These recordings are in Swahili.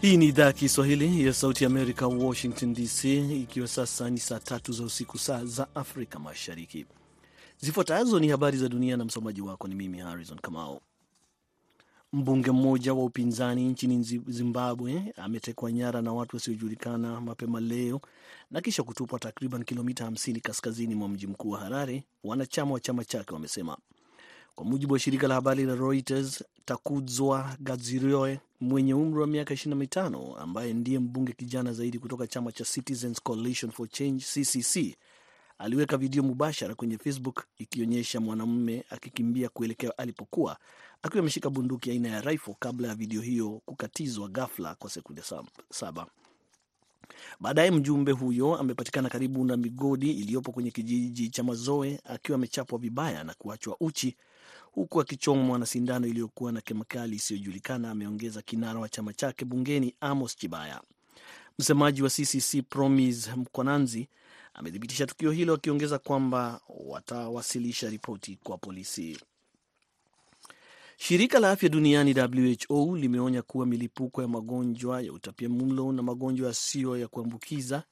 Hii ni idhaa ya Kiswahili ya Sauti ya Amerika, Washington DC, ikiwa sasa ni saa tatu za usiku, saa za Afrika Mashariki. Zifuatazo ni habari za dunia na msomaji wako ni mimi Harrison Kamao. Mbunge mmoja wa upinzani nchini Zimbabwe ametekwa nyara na watu wasiojulikana mapema leo na kisha kutupwa takriban kilomita 50 kaskazini mwa mji mkuu wa Harare, wanachama wa chama chake wamesema. Kwa mujibu wa shirika la habari la Reuters, Takudzwa Gadzirioe mwenye umri wa miaka 25 ambaye ndiye mbunge kijana zaidi kutoka chama cha Citizens Coalition for Change CCC aliweka video mubashara kwenye Facebook ikionyesha mwanamume akikimbia kuelekea alipokuwa akiwa ameshika bunduki aina ya rifle kabla ya video hiyo kukatizwa ghafla kwa sekunde saba. Baadaye mjumbe huyo amepatikana karibu na migodi iliyopo kwenye kijiji cha Mazoe akiwa amechapwa vibaya na kuachwa uchi huku akichomwa na sindano iliyokuwa na kemikali isiyojulikana, ameongeza kinara wa chama chake bungeni Amos Chibaya. Msemaji wa CCC Promise Mkwananzi amethibitisha tukio hilo akiongeza kwamba watawasilisha ripoti kwa polisi. Shirika la afya duniani WHO limeonya kuwa milipuko ya magonjwa ya utapiamlo na magonjwa yasiyo ya kuambukiza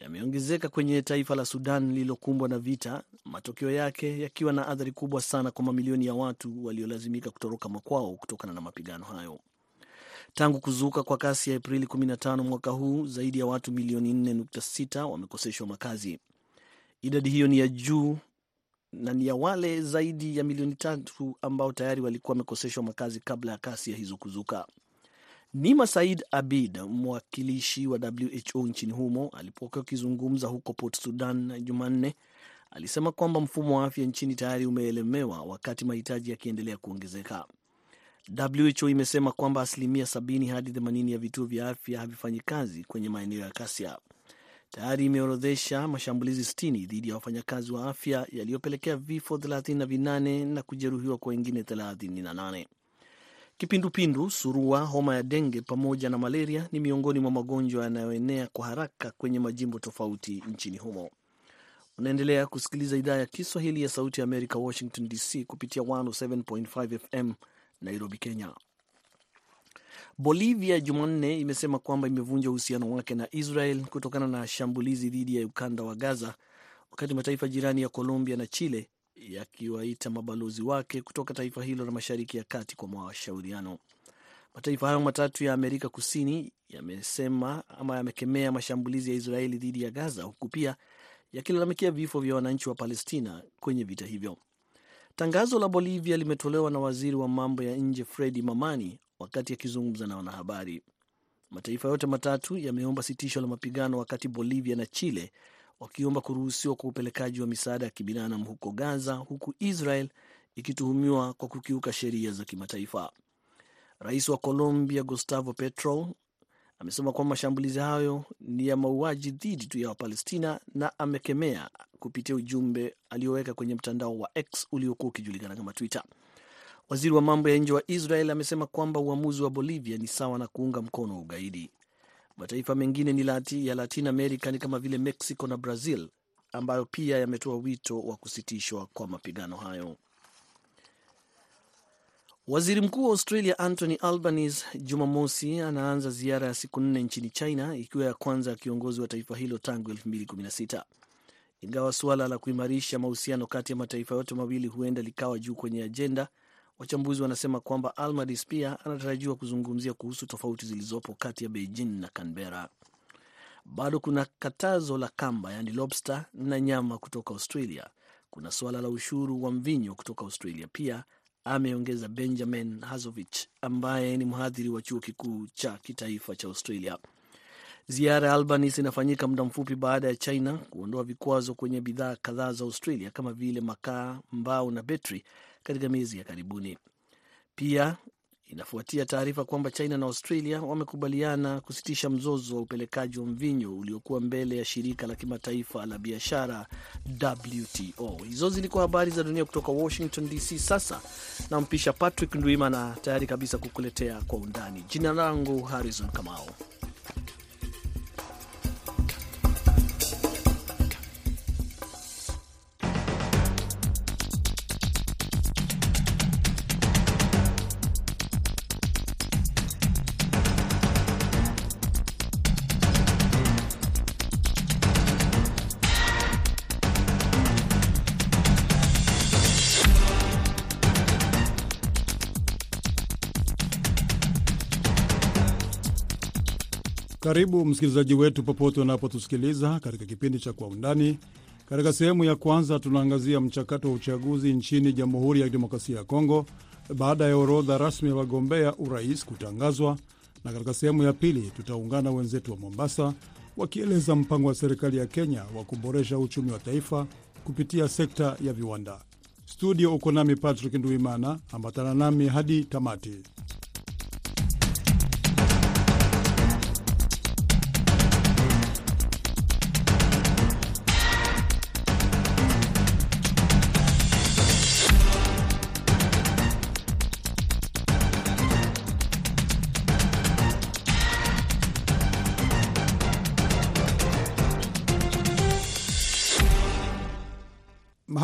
yameongezeka kwenye taifa la Sudan lililokumbwa na vita, matokeo yake yakiwa na athari kubwa sana kwa mamilioni ya watu waliolazimika kutoroka makwao kutokana na mapigano hayo. Tangu kuzuka kwa kasi ya Aprili 15 mwaka huu, zaidi ya watu milioni 4.6 wamekoseshwa makazi. Idadi hiyo ni ya juu na ni ya wale zaidi ya milioni tatu ambao tayari walikuwa wamekoseshwa makazi kabla ya kasi ya hizo kuzuka. Nima Said Abid, mwakilishi wa WHO nchini humo, alipokuwa akizungumza huko Port Sudan Jumanne, alisema kwamba mfumo wa afya nchini tayari umeelemewa wakati mahitaji yakiendelea kuongezeka. WHO imesema kwamba asilimia 70 hadi 80 ya vituo vya afya havifanyi kazi kwenye maeneo ya kasia. Tayari imeorodhesha mashambulizi 60 dhidi ya wafanyakazi wa afya yaliyopelekea vifo 38 na kujeruhiwa kwa wengine 38. Kipindupindu, surua, homa ya denge pamoja na malaria ni miongoni mwa magonjwa yanayoenea kwa haraka kwenye majimbo tofauti nchini humo. Unaendelea kusikiliza idhaa ya Kiswahili ya Sauti ya Amerika, Washington DC, kupitia 107.5 FM Nairobi, Kenya. Bolivia Jumanne imesema kwamba imevunja uhusiano wake na Israel kutokana na shambulizi dhidi ya ukanda wa Gaza, wakati mataifa jirani ya Colombia na Chile yakiwaita mabalozi wake kutoka taifa hilo la Mashariki ya Kati kwa mashauriano. Mataifa hayo matatu ya Amerika Kusini yamesema ama yamekemea mashambulizi ya Israeli dhidi ya Gaza, huku pia yakilalamikia vifo vya wananchi wa Palestina kwenye vita hivyo. Tangazo la Bolivia limetolewa na waziri wa mambo ya nje Fredi Mamani wakati akizungumza na wanahabari. Mataifa yote matatu yameomba sitisho la mapigano, wakati Bolivia na Chile wakiomba kuruhusiwa kwa upelekaji wa misaada ya kibinadamu huko Gaza, huku Israel ikituhumiwa kwa kukiuka sheria za kimataifa. Rais wa Colombia Gustavo Petro amesema kwamba mashambulizi hayo ni ya mauaji dhidi tu ya Wapalestina na amekemea kupitia ujumbe alioweka kwenye mtandao wa X uliokuwa ukijulikana kama Twitter. Waziri wa mambo ya nje wa Israel amesema kwamba uamuzi wa Bolivia ni sawa na kuunga mkono ugaidi. Mataifa mengine ni lati ya Latin America ni kama vile Mexico na Brazil ambayo pia yametoa wito wa kusitishwa kwa mapigano hayo. Waziri Mkuu wa Australia Anthony Albanese Jumamosi anaanza ziara ya siku nne nchini China, ikiwa ya kwanza ya kiongozi wa taifa hilo tangu 2016 ingawa suala la kuimarisha mahusiano kati ya mataifa yote mawili huenda likawa juu kwenye ajenda. Wachambuzi wanasema kwamba Almadis pia anatarajiwa kuzungumzia kuhusu tofauti zilizopo kati ya Beijing na Canberra. Bado kuna katazo la kamba, yani lobster na nyama kutoka Australia. Kuna suala la ushuru wa mvinyo kutoka Australia pia, ameongeza Benjamin Hazovich ambaye ni mhadhiri wa chuo kikuu cha kitaifa cha Australia. Ziara ya Albanese inafanyika muda mfupi baada ya China kuondoa vikwazo kwenye bidhaa kadhaa za Australia kama vile makaa, mbao na betri katika miezi ya karibuni. Pia inafuatia taarifa kwamba China na Australia wamekubaliana kusitisha mzozo wa upelekaji wa mvinyo uliokuwa mbele ya shirika la kimataifa la biashara WTO. Hizo zilikuwa habari za dunia kutoka Washington DC. Sasa nampisha Patrick Ndwimana tayari kabisa kukuletea kwa undani. Jina langu Harrison Kamau. Karibu msikilizaji wetu popote unapotusikiliza katika kipindi cha Kwa Undani. Katika sehemu ya kwanza, tunaangazia mchakato wa uchaguzi nchini Jamhuri ya Kidemokrasia ya Kongo baada ya orodha rasmi ya wagombea urais kutangazwa, na katika sehemu ya pili tutaungana wenzetu wa Mombasa wakieleza mpango wa serikali ya Kenya wa kuboresha uchumi wa taifa kupitia sekta ya viwanda. Studio uko nami Patrick Nduimana, ambatana nami hadi tamati.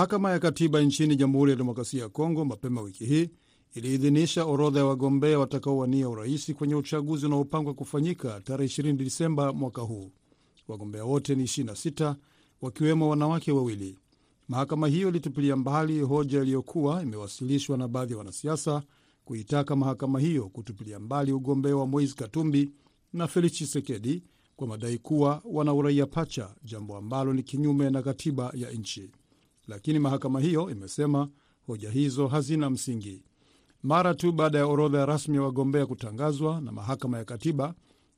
Mahakama ya Katiba nchini Jamhuri ya Demokrasia ya Kongo mapema wiki hii iliidhinisha orodha ya wagombea watakaowania urais kwenye uchaguzi unaopangwa kufanyika tarehe 20 Disemba mwaka huu. Wagombea wote ni 26 wakiwemo wanawake wawili. Mahakama hiyo ilitupilia mbali hoja iliyokuwa imewasilishwa na baadhi ya wanasiasa kuitaka mahakama hiyo kutupilia mbali ugombea wa Moise Katumbi na Felix Tshisekedi kwa madai kuwa wana uraia pacha, jambo ambalo ni kinyume na katiba ya nchi lakini mahakama hiyo imesema hoja hizo hazina msingi. Mara tu baada ya orodha rasmi ya wagombea kutangazwa na mahakama ya katiba,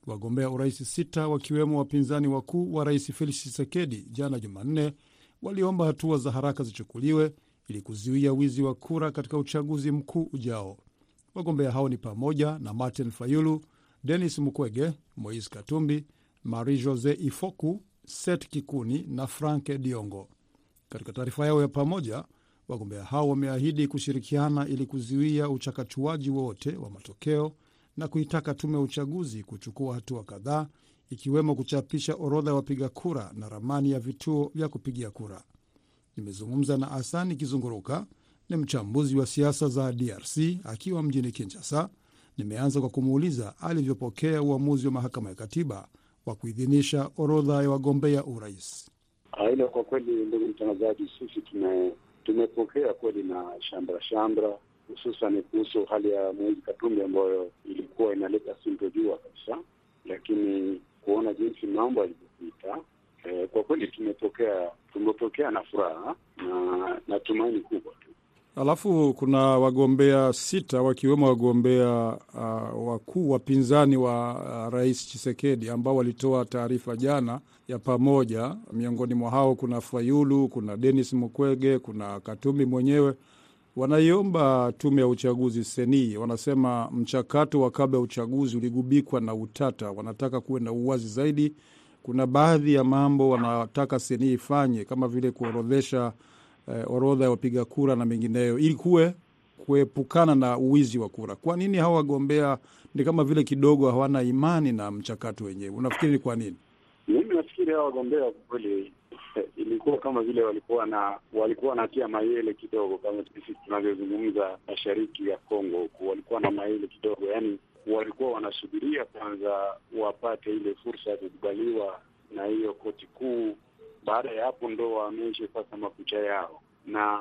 wagombea urais sita wakiwemo wapinzani wakuu wa rais Felix Tshisekedi jana Jumanne waliomba hatua za haraka zichukuliwe ili kuzuia wizi wa kura katika uchaguzi mkuu ujao. Wagombea hao ni pamoja na Martin Fayulu, Denis Mukwege, Moise Katumbi, Marie Jose Ifoku, Seth Kikuni na Frank Diongo. Katika taarifa yao ya pamoja, wagombea hao wameahidi kushirikiana ili kuzuia uchakachuaji wote wa matokeo na kuitaka tume ya uchaguzi kuchukua hatua kadhaa, ikiwemo kuchapisha orodha ya wapiga kura na ramani ya vituo vya kupigia kura. Nimezungumza na Asani Kizunguruka, ni mchambuzi wa siasa za DRC akiwa mjini Kinshasa. Nimeanza kwa kumuuliza alivyopokea uamuzi wa mahakama ya katiba wa kuidhinisha orodha ya wagombea urais. Hilo kwa kweli, ndugu mtangazaji, sisi tume tumepokea kweli na shambra shambra, hususan kuhusu hali ya Moise Katumbi ambayo ilikuwa inaleta sintojua kabisa, lakini kuona jinsi mambo yalivyopita, eh, kwa kweli tumepokea tumepokea na furaha na na tumaini kubwa tu. Alafu kuna wagombea sita wakiwemo wagombea uh, wakuu wapinzani wa uh, rais Chisekedi ambao walitoa taarifa jana ya pamoja. Miongoni mwa hao kuna Fayulu, kuna Denis Mukwege, kuna Katumbi mwenyewe. Wanaiomba tume ya uchaguzi seni, wanasema mchakato wa kabla ya uchaguzi uligubikwa na utata, wanataka kuwe na uwazi zaidi. Kuna baadhi ya mambo wanataka seni ifanye kama vile kuorodhesha eh, orodha ya wapiga kura na mengineyo, ili kuwe kuepukana na uwizi wa kura. Kwa nini hawa wagombea ni kama vile kidogo hawana imani na mchakato wenyewe? Unafikiri ni kwa nini? Mimi nafikiri hawa wagombea kwa kweli ilikuwa kama vile walikuwa na walikuwa wanatia mayele kidogo, kama sisi tunavyozungumza mashariki ya Kongo huku, walikuwa na mayele kidogo, yaani walikuwa wanasubiria kwanza wapate ile fursa ya kukubaliwa na hiyo koti kuu. Baada ya hapo ndo wameishe sasa makucha yao, na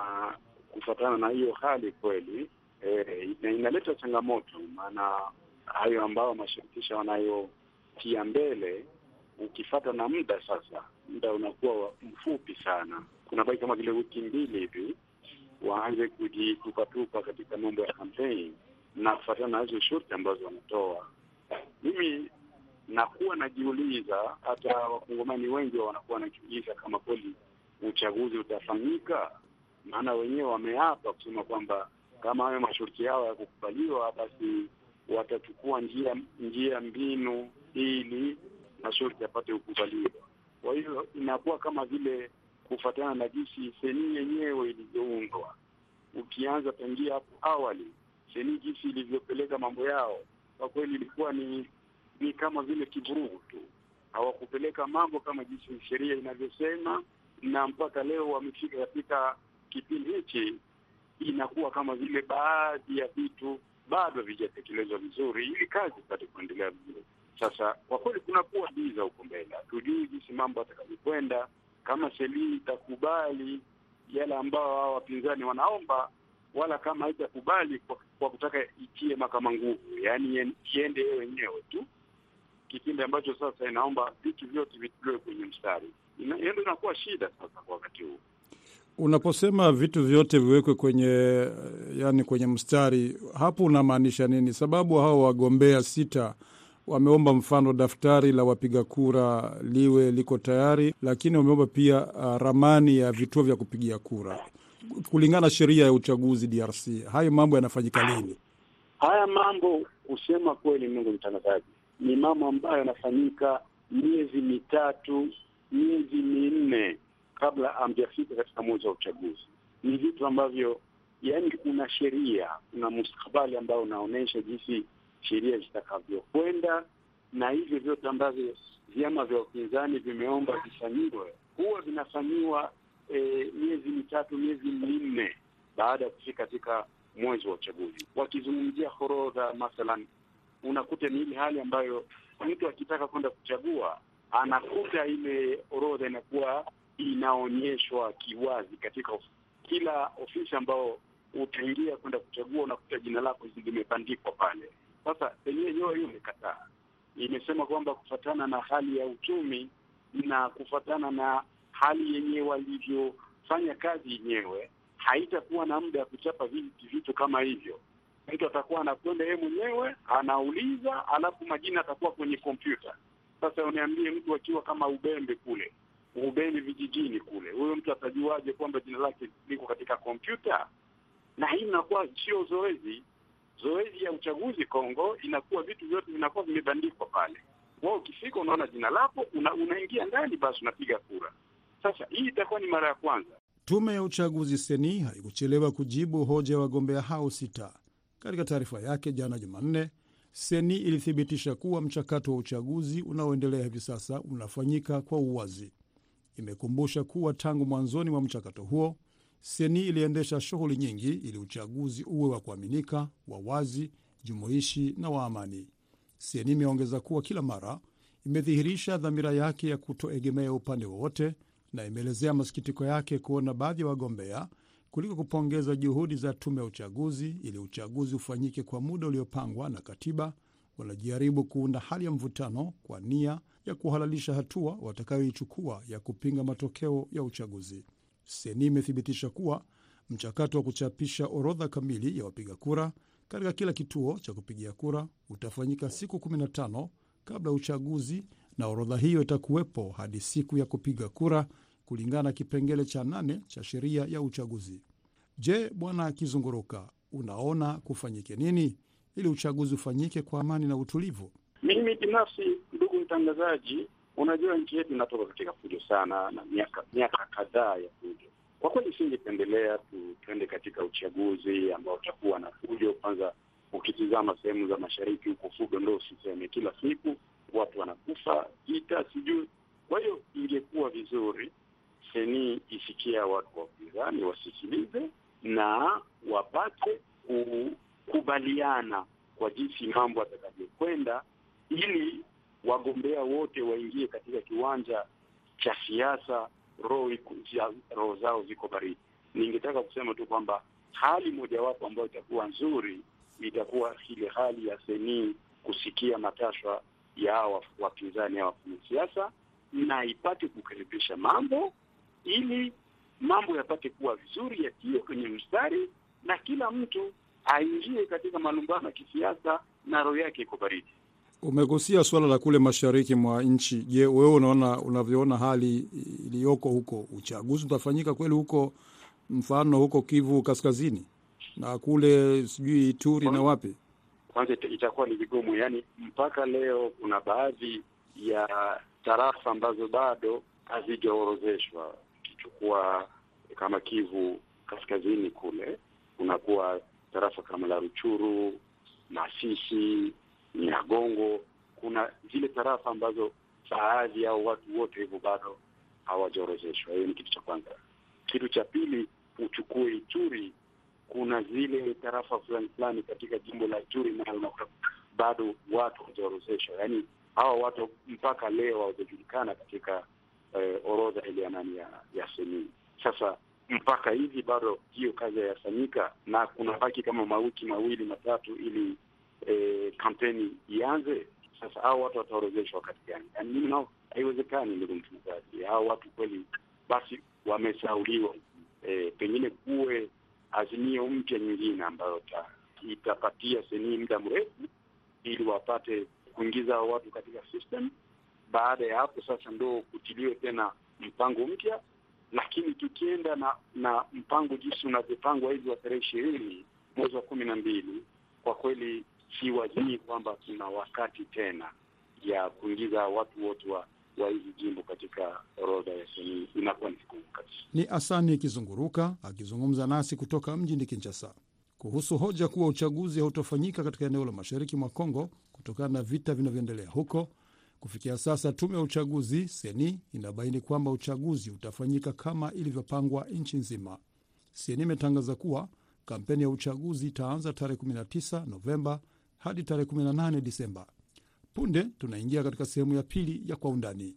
kufuatana na hiyo hali kweli e, inaleta changamoto, maana hayo ambayo mashirikisha wanayotia mbele ukifata na muda sasa, muda unakuwa mfupi sana, kuna baki kama vile wiki mbili hivi waanze kujitupatupa katika mambo ya kampeni na kufatana na hizo shurti ambazo wanatoa. Mimi nakuwa najiuliza, hata wakongomani wengi wanakuwa wanajiuliza kama kweli uchaguzi utafanyika, maana wenyewe wameapa kusema kwamba kama hayo masharti yao ya kukubaliwa, basi watachukua njia njia mbinu ili masharti yapate kukubaliwa. Kwa hiyo inakuwa kama vile kufuatana na jinsi seni yenyewe ilivyoundwa. Ukianza tangia hapo awali, seni jinsi ilivyopeleka mambo yao, kwa kweli ilikuwa ni ni kama vile kivurugu tu, hawakupeleka mambo kama jinsi sheria inavyosema, na mpaka leo wamefika katika kipindi hichi, inakuwa kama vile baadhi ya vitu bado havijatekelezwa vizuri, ili kazi ipate kuendelea vizuri. Sasa kwa kweli kunakuwa giza huko mbele, hatujui jinsi mambo atakavyokwenda, kama seli itakubali yale ambao hao wapinzani wanaomba, wala kama haitakubali kwa, kwa kutaka itie makama nguvu, yaani iende yeye wenyewe tu. Kipindi ambacho sasa inaomba vitu vyote vitolewe kwenye mstari. Hiyo ndo inakuwa shida sasa kwa wakati huu. Unaposema vitu vyote viwekwe kwenye yani kwenye mstari, hapo unamaanisha nini? Sababu hao wagombea sita wameomba mfano daftari la wapiga kura liwe liko tayari, lakini wameomba pia uh, ramani ya vituo vya kupigia kura kulingana na sheria ya uchaguzi DRC. Hayo mambo yanafanyika lini? Haya mambo kusema kweli, Mungu mtangazaji, ni mambo ambayo yanafanyika miezi mitatu, miezi minne kabla amjafika katika mwezi wa uchaguzi. Ni vitu ambavyo yani, kuna sheria, kuna mustakabali ambao unaonyesha jinsi sheria zitakavyokwenda, na hivyo vyote ambavyo vyama vya upinzani vimeomba vifanyiwe huwa vinafanyiwa e, miezi mitatu, miezi minne baada ya kufika katika mwezi wa uchaguzi. Wakizungumzia horodha mathalan, unakuta ni ile hali ambayo mtu akitaka kwenda kuchagua anakuta ile orodha inakuwa inaonyeshwa kiwazi katika of, kila ofisi ambao utaingia kwenda kuchagua, unakuta jina lako limebandikwa pale. Sasa enyewe hiyo hiyo imekataa, imesema kwamba kufatana na hali ya uchumi na kufatana na hali yenyewe walivyofanya kazi yenyewe haitakuwa na muda ya kuchapa vitu kama hivyo. Mtu atakuwa anakwenda yeye mwenyewe anauliza, alafu majina atakuwa kwenye kompyuta. Sasa uniambie, mtu akiwa kama Ubembe kule Ubembe vijijini kule, huyo mtu atajuaje kwamba jina lake liko katika kompyuta? Na hii inakuwa sio zoezi. Zoezi ya uchaguzi Kongo inakuwa vitu vyote vinakuwa vimebandikwa pale. Wao ukifika unaona jina lako, una, unaingia ndani, basi unapiga kura. Sasa hii itakuwa ni mara ya kwanza. Tume ya uchaguzi seni haikuchelewa kujibu hoja ya wagombea hao sita. Katika taarifa yake jana Jumanne, seni ilithibitisha kuwa mchakato wa uchaguzi unaoendelea hivi sasa unafanyika kwa uwazi. Imekumbusha kuwa tangu mwanzoni mwa mchakato huo seni iliendesha shughuli nyingi ili uchaguzi uwe wa kuaminika, wa wazi, jumuishi na wa amani. Seni imeongeza kuwa kila mara imedhihirisha dhamira yake ya kutoegemea upande wowote na imeelezea masikitiko yake kuona baadhi ya wagombea kuliko kupongeza juhudi za tume ya uchaguzi ili uchaguzi ufanyike kwa muda uliopangwa na katiba, wanajaribu kuunda hali ya mvutano kwa nia ya kuhalalisha hatua watakayoichukua ya kupinga matokeo ya uchaguzi. Seni imethibitisha kuwa mchakato wa kuchapisha orodha kamili ya wapiga kura katika kila kituo cha kupigia kura utafanyika siku 15 kabla ya uchaguzi na orodha hiyo itakuwepo hadi siku ya kupiga kura kulingana na kipengele cha nane cha sheria ya uchaguzi. Je, Bwana Kizunguruka, unaona kufanyike nini ili uchaguzi ufanyike kwa amani na utulivu? Mimi binafsi, ndugu mtangazaji, unajua nchi yetu inatoka katika fujo sana na miaka miaka kadhaa ya fujo. Kwa kweli, singependelea tu tuende katika uchaguzi ambao utakuwa na fujo. Kwanza ukitizama sehemu za mashariki huko, fujo ndo usiseme, kila siku watu wanakufa, vita sijui. Kwa hiyo ingekuwa vizuri seni isikia watu wa upinzani wasikilize na wapate kukubaliana kwa jinsi mambo atakavyokwenda, ili wagombea wote waingie katika kiwanja cha siasa, roho zao ziko baridi. Ningetaka kusema tu kwamba hali mojawapo ambayo itakuwa nzuri itakuwa ile hali ya seni kusikia matashwa ya wapinzani wapinzani wafanya siasa na ipate kukaribisha mambo ili mambo yapate kuwa vizuri, yatie kwenye mstari na kila mtu aingie katika malumbano ya kisiasa na roho yake iko baridi. Umegusia suala la kule mashariki mwa nchi. Je, wewe unaona, unavyoona hali iliyoko huko, uchaguzi utafanyika kweli huko, mfano huko Kivu Kaskazini na kule sijui Ituri na wapi? Kwanza itakuwa ni vigumu, yaani mpaka leo kuna baadhi ya tarafa ambazo bado hazijaorozeshwa. Ukichukua kama Kivu Kaskazini kule kunakuwa tarafa kama la Ruchuru, Masisi, Nyiragongo. Kuna zile tarafa ambazo baadhi au watu wote hivyo bado hawajaorozeshwa. Hiyo ni kitu cha kwanza. Kitu cha pili, uchukue Ituri, kuna zile tarafa fulani fulani katika jimbo la Ituri nayo unakuta bado watu hawajaorozeshwa, yaani hawa watu mpaka leo hawajajulikana katika eh, orodha ile ya nani ya, ya seni. Sasa mpaka hivi bado hiyo kazi hayafanyika, na kuna baki kama mawiki mawili matatu ili eh, kampeni ianze. Sasa hao watu wataorozeshwa wakati gani? Yani mimi nao haiwezekani, ndugu mtangazaji. Hao watu kweli basi wamesauliwa. E, pengine kuwe azimio mpya nyingine ambayo itapatia senii muda mrefu ili wapate kuingiza hao watu katika system. Baada ya hapo sasa ndo kutiliwe tena mpango mpya, lakini tukienda na na mpango jinsi unavyopangwa hivi wa tarehe ishirini mwezi wa kumi na mbili, kwa kweli si wazii kwamba tuna wakati tena ya kuingiza watu wote wa wa hizi jimbo katika orodha ya senii, inakuwa ni vigumu kabisa. Ni Asani Kizunguruka akizungumza nasi kutoka mjini Kinshasa kuhusu hoja kuwa uchaguzi hautofanyika katika eneo la mashariki mwa Kongo kutokana na vita vinavyoendelea huko. Kufikia sasa, tume ya uchaguzi seni inabaini kwamba uchaguzi utafanyika kama ilivyopangwa nchi nzima. Seni imetangaza kuwa kampeni ya uchaguzi itaanza tarehe 19 Novemba hadi tarehe 18 Disemba. Punde tunaingia katika sehemu ya pili ya Kwa Undani.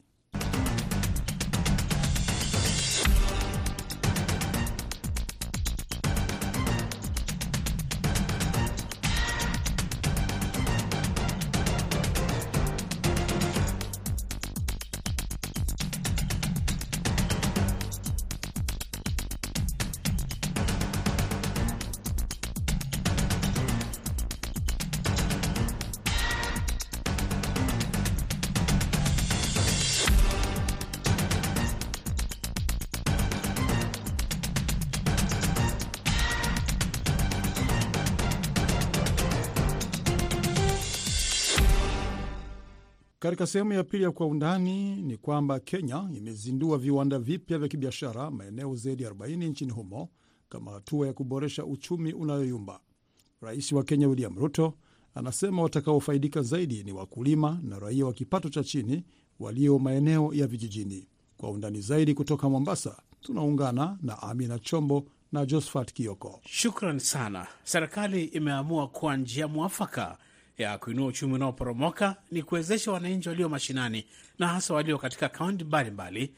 Katika sehemu ya pili ya Kwa Undani ni kwamba Kenya imezindua viwanda vipya vya kibiashara maeneo zaidi ya 40 nchini humo kama hatua ya kuboresha uchumi unayoyumba. Rais wa Kenya William Ruto anasema watakaofaidika zaidi ni wakulima na raia wa kipato cha chini walio maeneo ya vijijini. Kwa undani zaidi kutoka Mombasa, tunaungana na Amina Chombo na Josphat Kioko. Shukran sana. Serikali imeamua kuwa njia mwafaka ya kuinua uchumi unaoporomoka ni kuwezesha wananchi walio mashinani na hasa walio katika kaunti mbalimbali.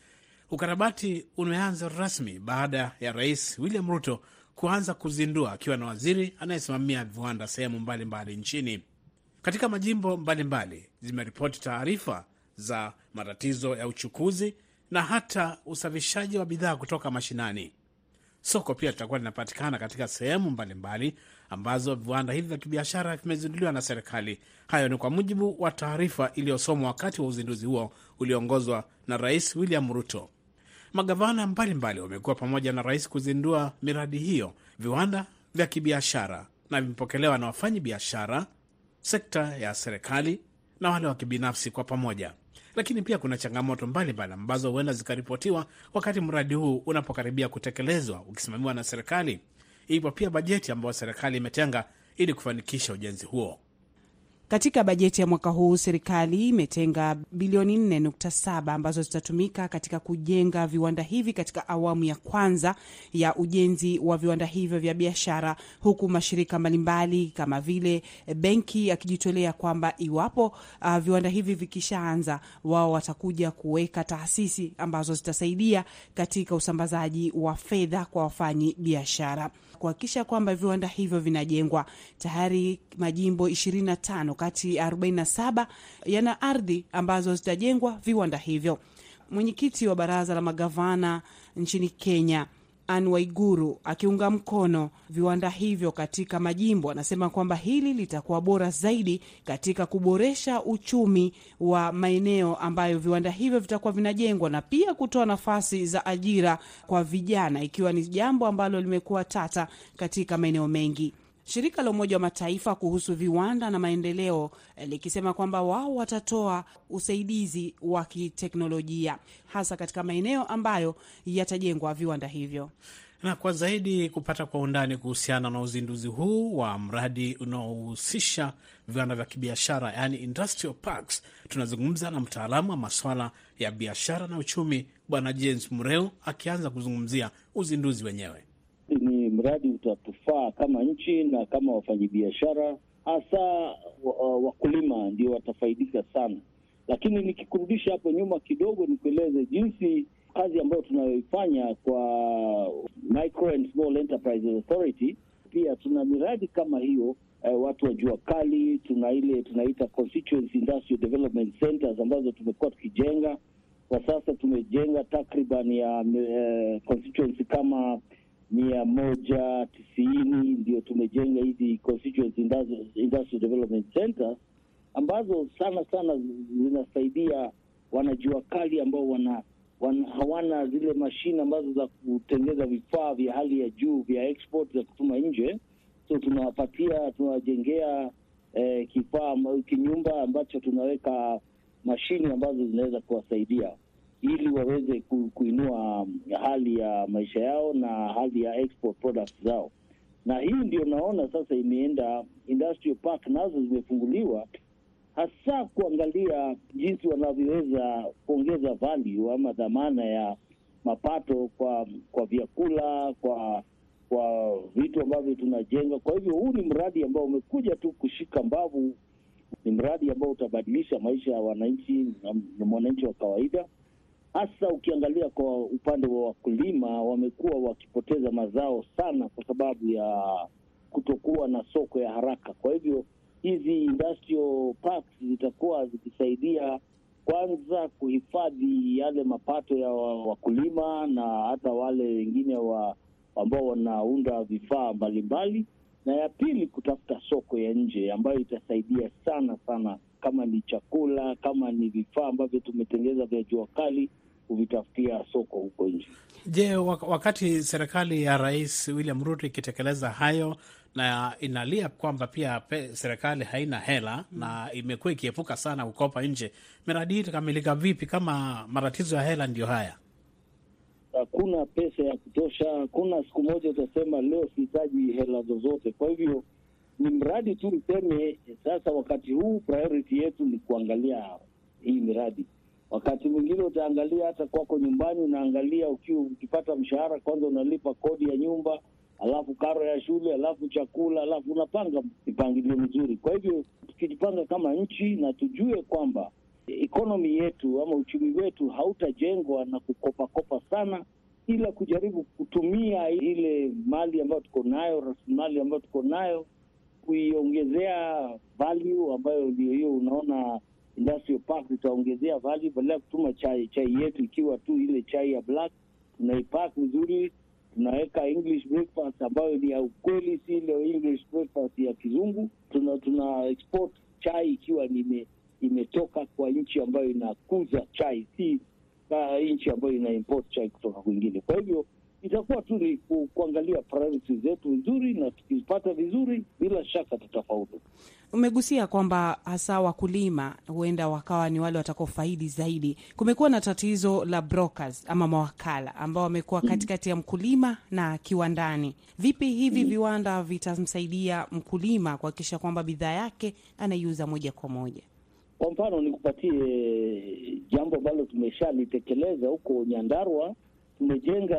Ukarabati umeanza rasmi baada ya Rais William Ruto kuanza kuzindua akiwa na waziri anayesimamia viwanda sehemu mbalimbali nchini. Katika majimbo mbalimbali zimeripoti taarifa za matatizo ya uchukuzi na hata usafirishaji wa bidhaa kutoka mashinani. Soko pia litakuwa linapatikana katika sehemu mbalimbali ambazo viwanda hivi vya kibiashara vimezinduliwa na serikali. Hayo ni kwa mujibu wa taarifa iliyosomwa wakati wa uzinduzi huo ulioongozwa na Rais William Ruto. Magavana mbalimbali wamekuwa pamoja na rais kuzindua miradi hiyo. Viwanda vya kibiashara na vimepokelewa na wafanyi biashara, sekta ya serikali na wale wa kibinafsi kwa pamoja lakini pia kuna changamoto mbalimbali ambazo huenda zikaripotiwa wakati mradi huu unapokaribia kutekelezwa ukisimamiwa na serikali. Ipo pia bajeti ambayo serikali imetenga ili kufanikisha ujenzi huo. Katika bajeti ya mwaka huu serikali imetenga bilioni 4.7 ambazo zitatumika katika kujenga viwanda hivi katika awamu ya kwanza ya ujenzi wa viwanda hivyo vya biashara, huku mashirika mbalimbali kama vile benki akijitolea kwamba iwapo uh, viwanda hivi vikishaanza, wao watakuja kuweka taasisi ambazo zitasaidia katika usambazaji wa fedha kwa wafanyi biashara kuhakikisha kwamba viwanda hivyo vinajengwa. Tayari majimbo 25 kati ya 47 yana ardhi ambazo zitajengwa viwanda hivyo. Mwenyekiti wa baraza la magavana nchini Kenya Anne Waiguru akiunga mkono viwanda hivyo katika majimbo anasema kwamba hili litakuwa bora zaidi katika kuboresha uchumi wa maeneo ambayo viwanda hivyo vitakuwa vinajengwa na pia kutoa nafasi za ajira kwa vijana, ikiwa ni jambo ambalo limekuwa tata katika maeneo mengi. Shirika la Umoja wa Mataifa kuhusu viwanda na maendeleo likisema kwamba wao watatoa usaidizi wa kiteknolojia hasa katika maeneo ambayo yatajengwa viwanda hivyo. Na kwa zaidi kupata kwa undani kuhusiana na uzinduzi huu wa mradi unaohusisha viwanda vya kibiashara, yani industrial parks, tunazungumza na mtaalamu wa maswala ya biashara na uchumi, Bwana James Mreu akianza kuzungumzia uzinduzi wenyewe. Ni mradi utatufaa kama nchi na kama wafanyabiashara, hasa wakulima ndio watafaidika sana. Lakini nikikurudisha hapo nyuma kidogo, nikueleze jinsi kazi ambayo tunayoifanya kwa Micro and Small Enterprises Authority pia tuna miradi kama hiyo eh, watu wa jua kali, tuna ile tunaita constituency industrial development centers ambazo tumekuwa tukijenga. Kwa sasa tumejenga takriban ya eh, constituency kama mia moja tisini ndio tumejenga hizi constituency industrial, development centers ambazo sana sana zinasaidia wanajua kali ambao wana, wana hawana zile mashine ambazo za kutengeza vifaa vya hali ya juu vya export za kutuma nje. So tunawapatia tunawajengea eh, kifaa kinyumba ambacho tunaweka mashine ambazo zinaweza kuwasaidia ili waweze ku, kuinua hali ya maisha yao na hali ya export products zao na hii ndio naona sasa imeenda industrial park nazo zimefunguliwa hasa kuangalia jinsi wanavyoweza kuongeza value ama dhamana ya mapato kwa kwa vyakula kwa kwa vitu ambavyo tunajenga. Kwa hivyo huu ni mradi ambao umekuja tu kushika mbavu, ni mradi ambao utabadilisha maisha ya wananchi na mwananchi wa kawaida, hasa ukiangalia kwa upande wa wakulima, wamekuwa wakipoteza mazao sana kwa sababu ya kutokuwa na soko ya haraka. Kwa hivyo hizi industrial parks zitakuwa zikisaidia kwanza kuhifadhi yale mapato ya wakulima na hata wale wengine wa ambao wanaunda vifaa mbalimbali, na ya pili kutafuta soko ya nje ambayo itasaidia sana sana, kama ni chakula, kama ni vifaa ambavyo tumetengeza vya jua kali, kuvitafutia soko huko nje. Je, wakati serikali ya Rais William Ruto ikitekeleza hayo na inalia kwamba pia serikali haina hela mm, na imekuwa ikiepuka sana kukopa nje, miradi hii itakamilika vipi kama matatizo ya hela ndiyo haya? Hakuna pesa ya kutosha. Hakuna siku moja utasema leo sihitaji hela zozote. Kwa hivyo ni mradi tu niseme sasa, wakati huu priority yetu ni kuangalia hii miradi. Wakati mwingine utaangalia hata kwako nyumbani, unaangalia ukiwa ukipata mshahara, kwanza unalipa kodi ya nyumba alafu karo ya shule, alafu chakula, alafu unapanga mipangilio mizuri. Kwa hivyo tukijipanga kama nchi na tujue kwamba ekonomi yetu ama uchumi wetu hautajengwa na kukopakopa sana, ila kujaribu kutumia ile mali ambayo tuko nayo, rasilimali ambayo tuko nayo, kuiongezea value ambayo ndio hiyo unaona industrial park itaongezea value, badala ya kutuma chai chai yetu ikiwa tu ile chai ya black, tunaipak vizuri tunaweka English breakfast ambayo ni ya ukweli, si ile English breakfast ya kizungu. Tuna tuna export chai ikiwa nime, imetoka kwa nchi ambayo inakuza chai, si uh, nchi ambayo ina import chai kutoka kwingine. Kwa hivyo itakuwa tu ni ku, kuangalia priority zetu vizuri, na tukizipata vizuri, bila shaka tutafaulu. Umegusia kwamba hasa wakulima huenda wakawa ni wale watakaofaidi zaidi. Kumekuwa na tatizo la brokers ama mawakala ambao wamekuwa katikati ya mkulima na kiwandani. Vipi hivi viwanda vitamsaidia mkulima kuhakikisha kwamba bidhaa yake anaiuza moja kwa moja? Kwa mfano nikupatie jambo ambalo tumeshalitekeleza huko Nyandarua. Tumejenga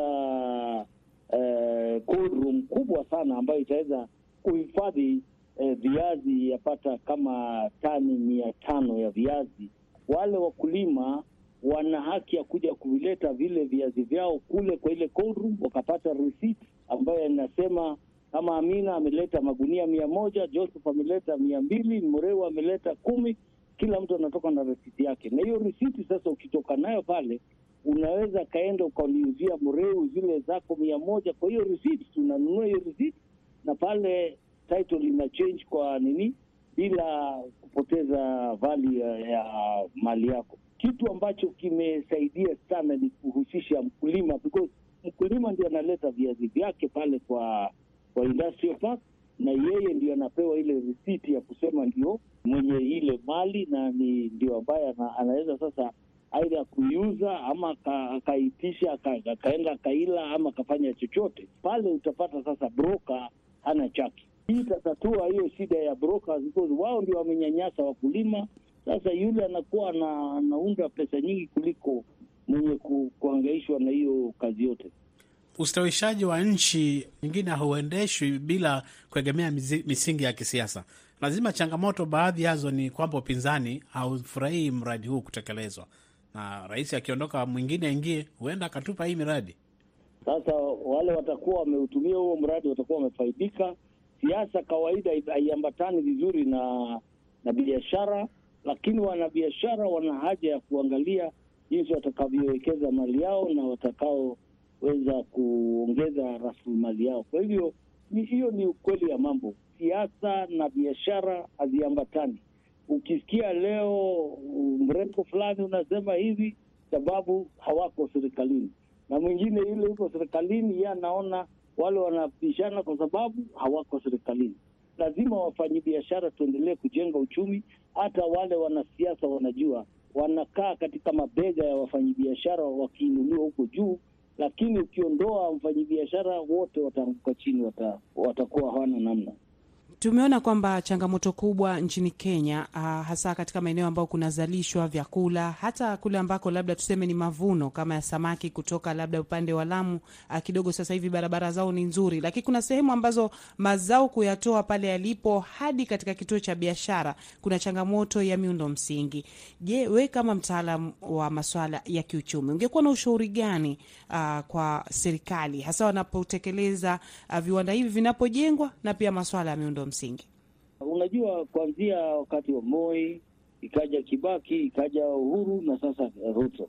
eh, cold room kubwa sana ambayo itaweza kuhifadhi eh, viazi yapata kama tani mia tano ya viazi. Wale wakulima wana haki ya kuja kuvileta vile viazi vyao kule kwa ile cold room, wakapata receipt ambayo inasema kama Amina ameleta magunia mia moja, Joseph ameleta mia mbili, Mreu ameleta kumi, kila mtu anatoka na risiti yake. Na hiyo risiti sasa, ukitoka nayo pale, unaweza kaenda ukaniuzia Mreu zile zako mia moja kwa hiyo receipt, Tunanunua hiyo receipt na pale title ina change kwa nini, bila kupoteza vali ya, ya mali yako. Kitu ambacho kimesaidia sana ni kuhusisha mkulima, because mkulima ndio analeta viazi vyake pale kwa kwa industrial park, na yeye ndio anapewa ile risiti ya kusema ndio mwenye ile mali na ni ndio ambaye anaweza sasa aidha kuiuza ama akaitisha akaenda akaila ama akafanya chochote pale. Utapata sasa broka hana chaki. Hii itatatua hiyo shida ya broka, wao ndio wamenyanyasa wakulima. Sasa yule anakuwa na anaunda pesa nyingi kuliko mwenye ku, kuangaishwa na hiyo kazi yote. Ustawishaji wa nchi nyingine hauendeshwi bila kuegemea misingi ya kisiasa. Lazima changamoto baadhi yazo ni kwamba upinzani haufurahii mradi huu kutekelezwa, na rais akiondoka mwingine aingie, huenda akatupa hii miradi. Sasa wale watakuwa wameutumia huo mradi watakuwa wamefaidika. Siasa kawaida haiambatani vizuri na na biashara, lakini wanabiashara wana haja ya kuangalia jinsi watakavyowekeza mali yao na watakaoweza kuongeza rasilimali yao. Kwa hivyo hiyo ni ukweli ya mambo. Siasa na biashara haziambatani. Ukisikia leo mrengo fulani unasema hivi, sababu hawako serikalini, na mwingine yule yuko serikalini, yeye anaona wale wanapishana kwa sababu hawako serikalini. Lazima wafanyabiashara tuendelee kujenga uchumi. Hata wale wanasiasa wanajua wanakaa katika mabega ya wafanyabiashara wakiinuliwa huko juu, lakini ukiondoa mfanyabiashara wote wataanguka chini, wata, watakuwa hawana namna. Tumeona kwamba changamoto kubwa nchini Kenya uh, hasa katika maeneo ambayo kunazalishwa vyakula, hata kule ambako labda tuseme ni mavuno kama ya samaki kutoka labda upande wa Lamu uh, kidogo sasa hivi barabara zao ni nzuri, lakini kuna sehemu ambazo mazao kuyatoa pale yalipo hadi katika kituo cha biashara kuna changamoto ya miundo msingi. Je, we kama mtaalam wa masuala ya kiuchumi ungekuwa na ushauri gani uh, kwa serikali hasa wanapotekeleza uh, viwanda hivi vinapojengwa na pia masuala ya miundo msingi? Unajua, kuanzia wakati wa Moi ikaja Kibaki ikaja Uhuru na sasa Ruto,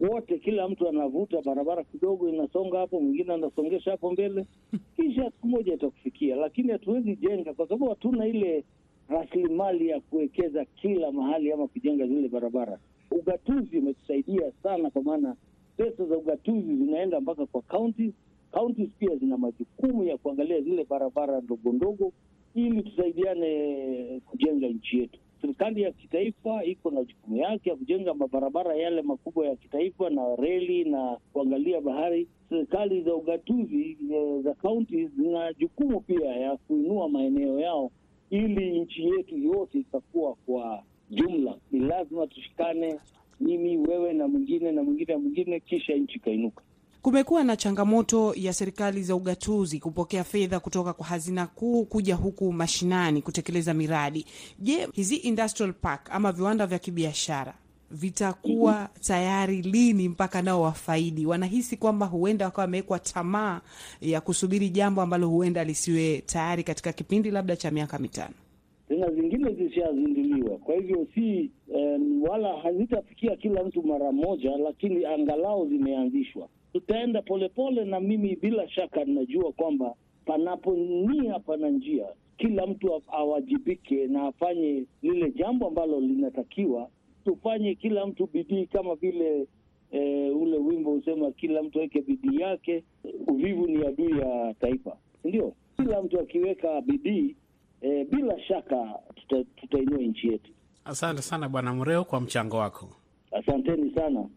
wote kila mtu anavuta barabara kidogo, inasonga hapo, mwingine anasongesha hapo mbele, kisha siku moja itakufikia. Lakini hatuwezi jenga kwa sababu hatuna ile rasilimali ya kuwekeza kila mahali ama kujenga zile barabara. Ugatuzi umetusaidia sana, kwa maana pesa za ugatuzi zinaenda mpaka kwa kaunti. Kaunti pia zina majukumu ya kuangalia zile barabara ndogo ndogo ili tusaidiane kujenga nchi yetu. Serikali ya kitaifa iko na jukumu yake ya kujenga mabarabara yale makubwa ya kitaifa na reli na kuangalia bahari. Serikali za ugatuzi za kaunti zina jukumu pia ya kuinua maeneo yao ili nchi yetu yote itakuwa kwa jumla. Ni lazima tushikane, mimi, wewe na mwingine na mwingine na mwingine, kisha nchi ikainuka. Kumekuwa na changamoto ya serikali za ugatuzi kupokea fedha kutoka kwa hazina kuu kuja huku mashinani kutekeleza miradi. Je, hizi industrial park ama viwanda vya kibiashara vitakuwa -hmm. tayari lini mpaka nao wafaidi? Wanahisi kwamba huenda wakawa wamewekwa tamaa ya kusubiri jambo ambalo huenda lisiwe tayari katika kipindi labda cha miaka mitano. Tena zingine zishazinduliwa, kwa hivyo si um, wala hazitafikia kila mtu mara moja, lakini angalau zimeanzishwa tutaenda polepole, na mimi bila shaka ninajua kwamba panapo nia pana njia. Kila mtu awajibike na afanye lile jambo ambalo linatakiwa. Tufanye kila mtu bidii, kama vile e, ule wimbo husema kila mtu aweke bidii yake, uvivu ni adui ya taifa, ndio. Kila mtu akiweka bidii e, bila shaka tuta, tutainua nchi yetu. Asante sana Bwana Mreo kwa mchango wako. Asanteni sana.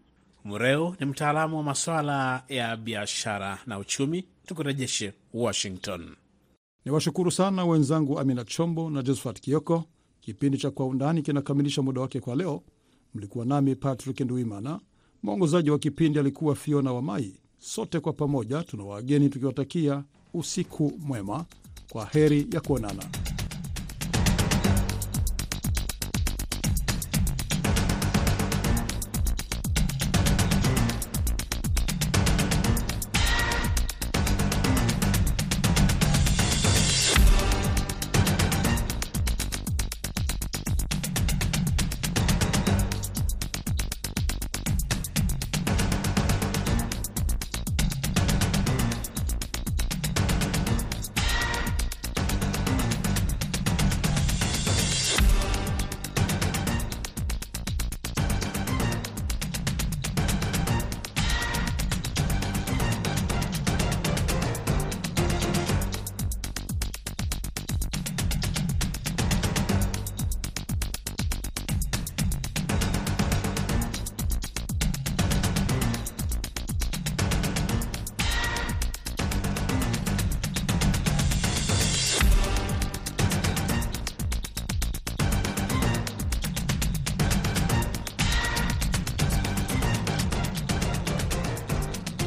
Mreu ni mtaalamu wa masuala ya biashara na uchumi. Tukurejeshe Washington. Ni washukuru sana wenzangu Amina Chombo na Josephat Kioko. Kipindi cha Kwa Undani kinakamilisha muda wake kwa leo. Mlikuwa nami Patrick Nduimana, mwongozaji wa kipindi alikuwa Fiona Wamai. Sote kwa pamoja tuna wageni tukiwatakia usiku mwema. Kwa heri ya kuonana.